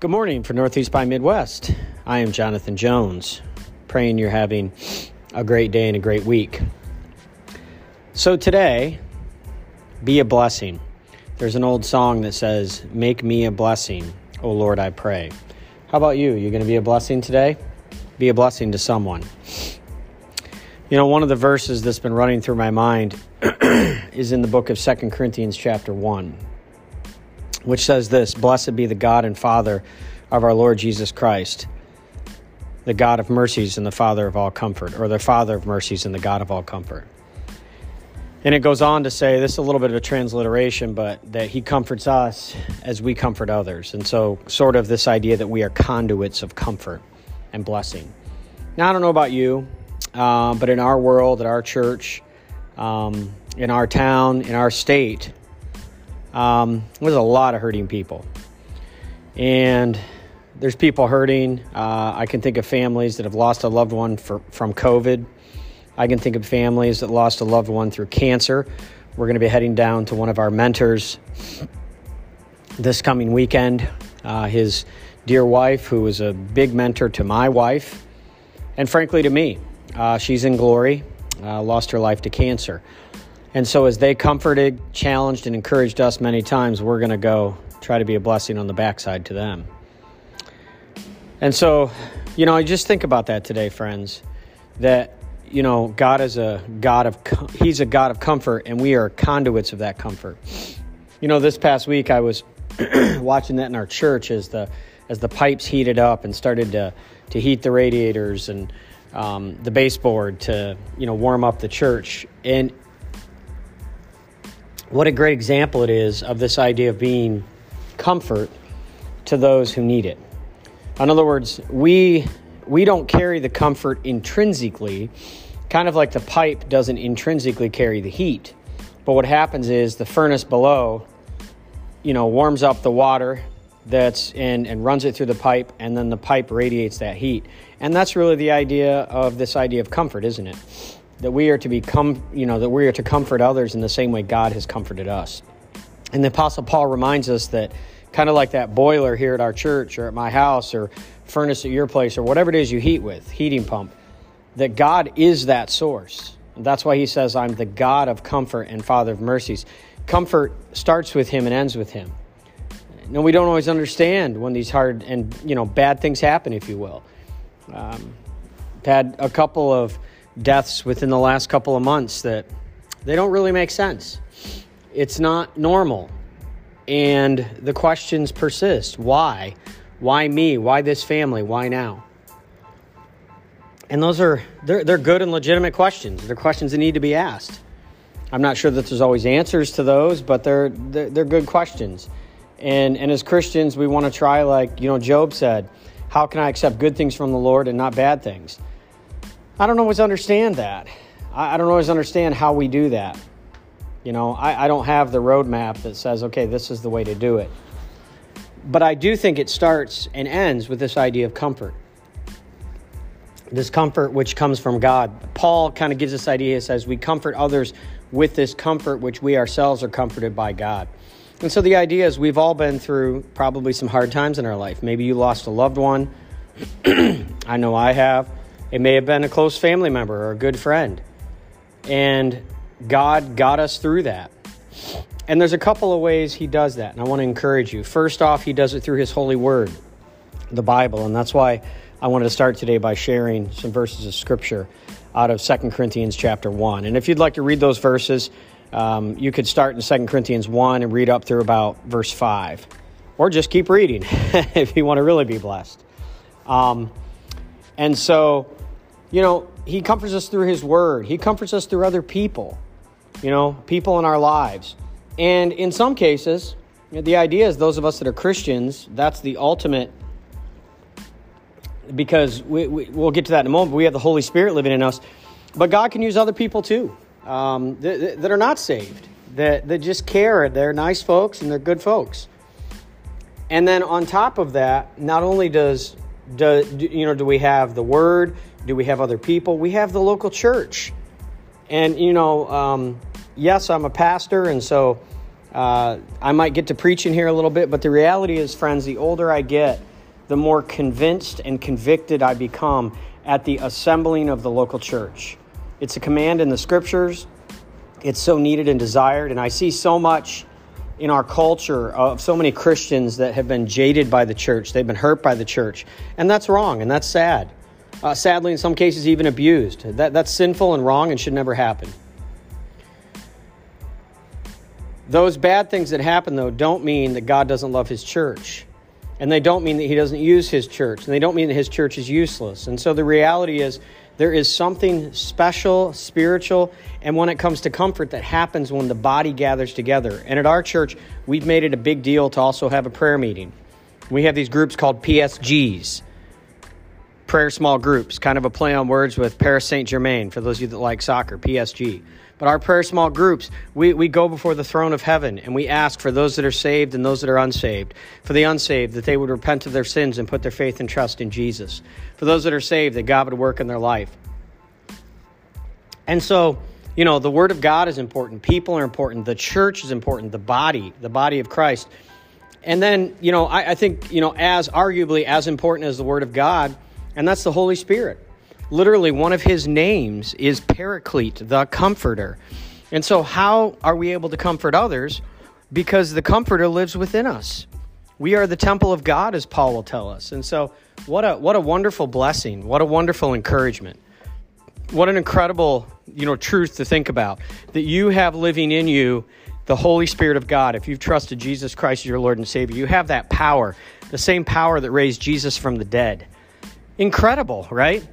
Good morning for Northeast by Midwest. I am Jonathan Jones, praying you're having a great day and a great week. So, today, be a blessing. There's an old song that says, Make me a blessing, O Lord, I pray. How about you? You're going to be a blessing today? Be a blessing to someone. You know, one of the verses that's been running through my mind is in the book of Second Corinthians, chapter 1, which says this Blessed be the God and Father of our Lord Jesus Christ, the God of mercies and the Father of all comfort, or the Father of mercies and the God of all comfort. And it goes on to say, this is a little bit of a transliteration, but that he comforts us as we comfort others. And so, sort of this idea that we are conduits of comfort and blessing. Now, I don't know about you, uh, but in our world, at our church, um, in our town, in our state, um, there's a lot of hurting people. And there's people hurting. Uh, I can think of families that have lost a loved one for, from COVID. I can think of families that lost a loved one through cancer. We're going to be heading down to one of our mentors this coming weekend. Uh, his dear wife, who was a big mentor to my wife, and frankly to me. Uh, she's in glory, uh, lost her life to cancer. And so, as they comforted, challenged, and encouraged us many times, we're going to go try to be a blessing on the backside to them. And so, you know, I just think about that today, friends, that, you know, God is a God of, He's a God of comfort, and we are conduits of that comfort. You know, this past week I was watching that in our church as the, as the pipes heated up and started to, to heat the radiators and, um, the baseboard to you know warm up the church and what a great example it is of this idea of being comfort to those who need it. In other words we we don't carry the comfort intrinsically kind of like the pipe doesn't intrinsically carry the heat. But what happens is the furnace below you know warms up the water that's in and runs it through the pipe and then the pipe radiates that heat. And that's really the idea of this idea of comfort isn't it that we are to become you know that we are to comfort others in the same way god has comforted us. And the apostle paul reminds us that kind of like that boiler here at our church or at my house or furnace at your place or whatever it is you heat with heating pump that god is that source. That's why he says i'm the god of comfort and father of mercies. Comfort starts with him and ends with him. No, we don't always understand when these hard and you know bad things happen, if you will. Um, had a couple of deaths within the last couple of months that they don't really make sense. It's not normal, and the questions persist. Why? Why me? Why this family? Why now? And those are they're, they're good and legitimate questions. They're questions that need to be asked. I'm not sure that there's always answers to those, but they're, they're, they're good questions. And, and as Christians, we want to try, like, you know, Job said, How can I accept good things from the Lord and not bad things? I don't always understand that. I, I don't always understand how we do that. You know, I, I don't have the roadmap that says, okay, this is the way to do it. But I do think it starts and ends with this idea of comfort. This comfort which comes from God. Paul kind of gives this idea, he says, we comfort others with this comfort which we ourselves are comforted by God. And so the idea is we've all been through probably some hard times in our life. Maybe you lost a loved one. I know I have. It may have been a close family member or a good friend. And God got us through that. And there's a couple of ways He does that. And I want to encourage you. First off, He does it through His holy word, the Bible. And that's why I wanted to start today by sharing some verses of Scripture out of Second Corinthians chapter 1. And if you'd like to read those verses, um, you could start in 2 Corinthians 1 and read up through about verse 5. Or just keep reading if you want to really be blessed. Um, and so, you know, he comforts us through his word, he comforts us through other people, you know, people in our lives. And in some cases, the idea is those of us that are Christians, that's the ultimate, because we, we, will get to that in a moment. We have the Holy Spirit living in us, but God can use other people too um, that, that are not saved, that, that just care. They're nice folks and they're good folks. And then on top of that, not only does do, you know do we have the word, do we have other people? We have the local church, and you know, um, yes, I'm a pastor, and so uh, I might get to preaching here a little bit. But the reality is, friends, the older I get, the more convinced and convicted I become at the assembling of the local church. It's a command in the scriptures. It's so needed and desired. And I see so much in our culture of so many Christians that have been jaded by the church. They've been hurt by the church. And that's wrong and that's sad. Uh, sadly, in some cases, even abused. That, that's sinful and wrong and should never happen. Those bad things that happen, though, don't mean that God doesn't love His church. And they don't mean that He doesn't use His church. And they don't mean that His church is useless. And so the reality is there is something special, spiritual, and when it comes to comfort that happens when the body gathers together. And at our church, we've made it a big deal to also have a prayer meeting. We have these groups called PSGs prayer small groups, kind of a play on words with Paris Saint Germain, for those of you that like soccer, PSG. But our prayer small groups, we, we go before the throne of heaven and we ask for those that are saved and those that are unsaved. For the unsaved, that they would repent of their sins and put their faith and trust in Jesus. For those that are saved, that God would work in their life. And so, you know, the Word of God is important. People are important. The church is important. The body, the body of Christ. And then, you know, I, I think, you know, as arguably as important as the Word of God, and that's the Holy Spirit. Literally, one of his names is Paraclete, the Comforter. And so, how are we able to comfort others? Because the Comforter lives within us. We are the temple of God, as Paul will tell us. And so, what a, what a wonderful blessing. What a wonderful encouragement. What an incredible, you know, truth to think about. That you have living in you the Holy Spirit of God. If you've trusted Jesus Christ as your Lord and Savior, you have that power, the same power that raised Jesus from the dead incredible, right?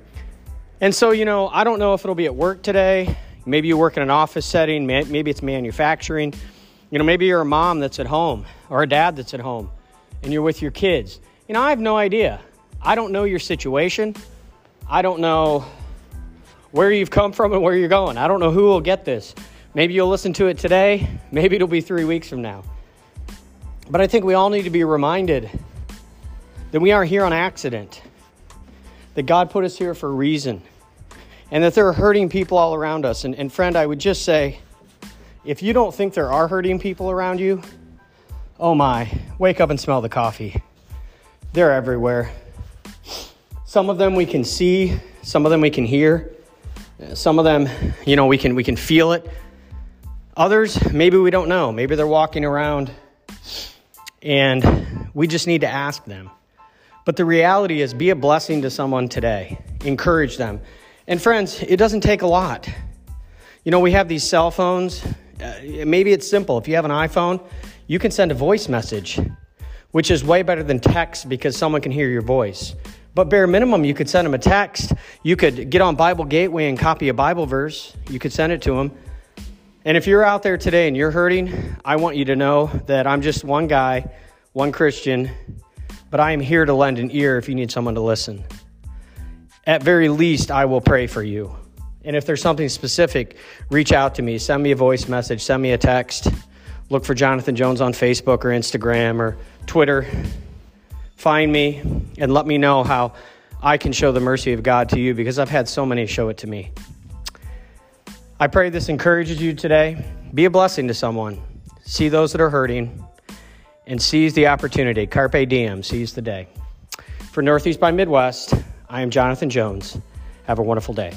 And so, you know, I don't know if it'll be at work today. Maybe you work in an office setting, maybe it's manufacturing. You know, maybe you're a mom that's at home or a dad that's at home and you're with your kids. You know, I have no idea. I don't know your situation. I don't know where you've come from and where you're going. I don't know who will get this. Maybe you'll listen to it today. Maybe it'll be three weeks from now. But I think we all need to be reminded that we aren't here on accident that God put us here for a reason and that there are hurting people all around us. And, and friend, I would just say if you don't think there are hurting people around you, oh my, wake up and smell the coffee. They're everywhere. Some of them we can see, some of them we can hear, some of them, you know, we can we can feel it. Others, maybe we don't know. Maybe they're walking around and we just need to ask them. But the reality is, be a blessing to someone today. Encourage them. And friends, it doesn't take a lot. You know, we have these cell phones. Uh, maybe it's simple. If you have an iPhone, you can send a voice message, which is way better than text because someone can hear your voice. But bare minimum, you could send them a text. You could get on Bible Gateway and copy a Bible verse. You could send it to them. And if you're out there today and you're hurting, I want you to know that I'm just one guy, one Christian, but I am here to lend an ear if you need someone to listen. At very least, I will pray for you. And if there's something specific, reach out to me. Send me a voice message, send me a text. Look for Jonathan Jones on Facebook or Instagram or Twitter. Find me and let me know how I can show the mercy of God to you because I've had so many show it to me. I pray this encourages you today. Be a blessing to someone. See those that are hurting and seize the opportunity. Carpe diem, seize the day. For Northeast by Midwest, I am Jonathan Jones. Have a wonderful day.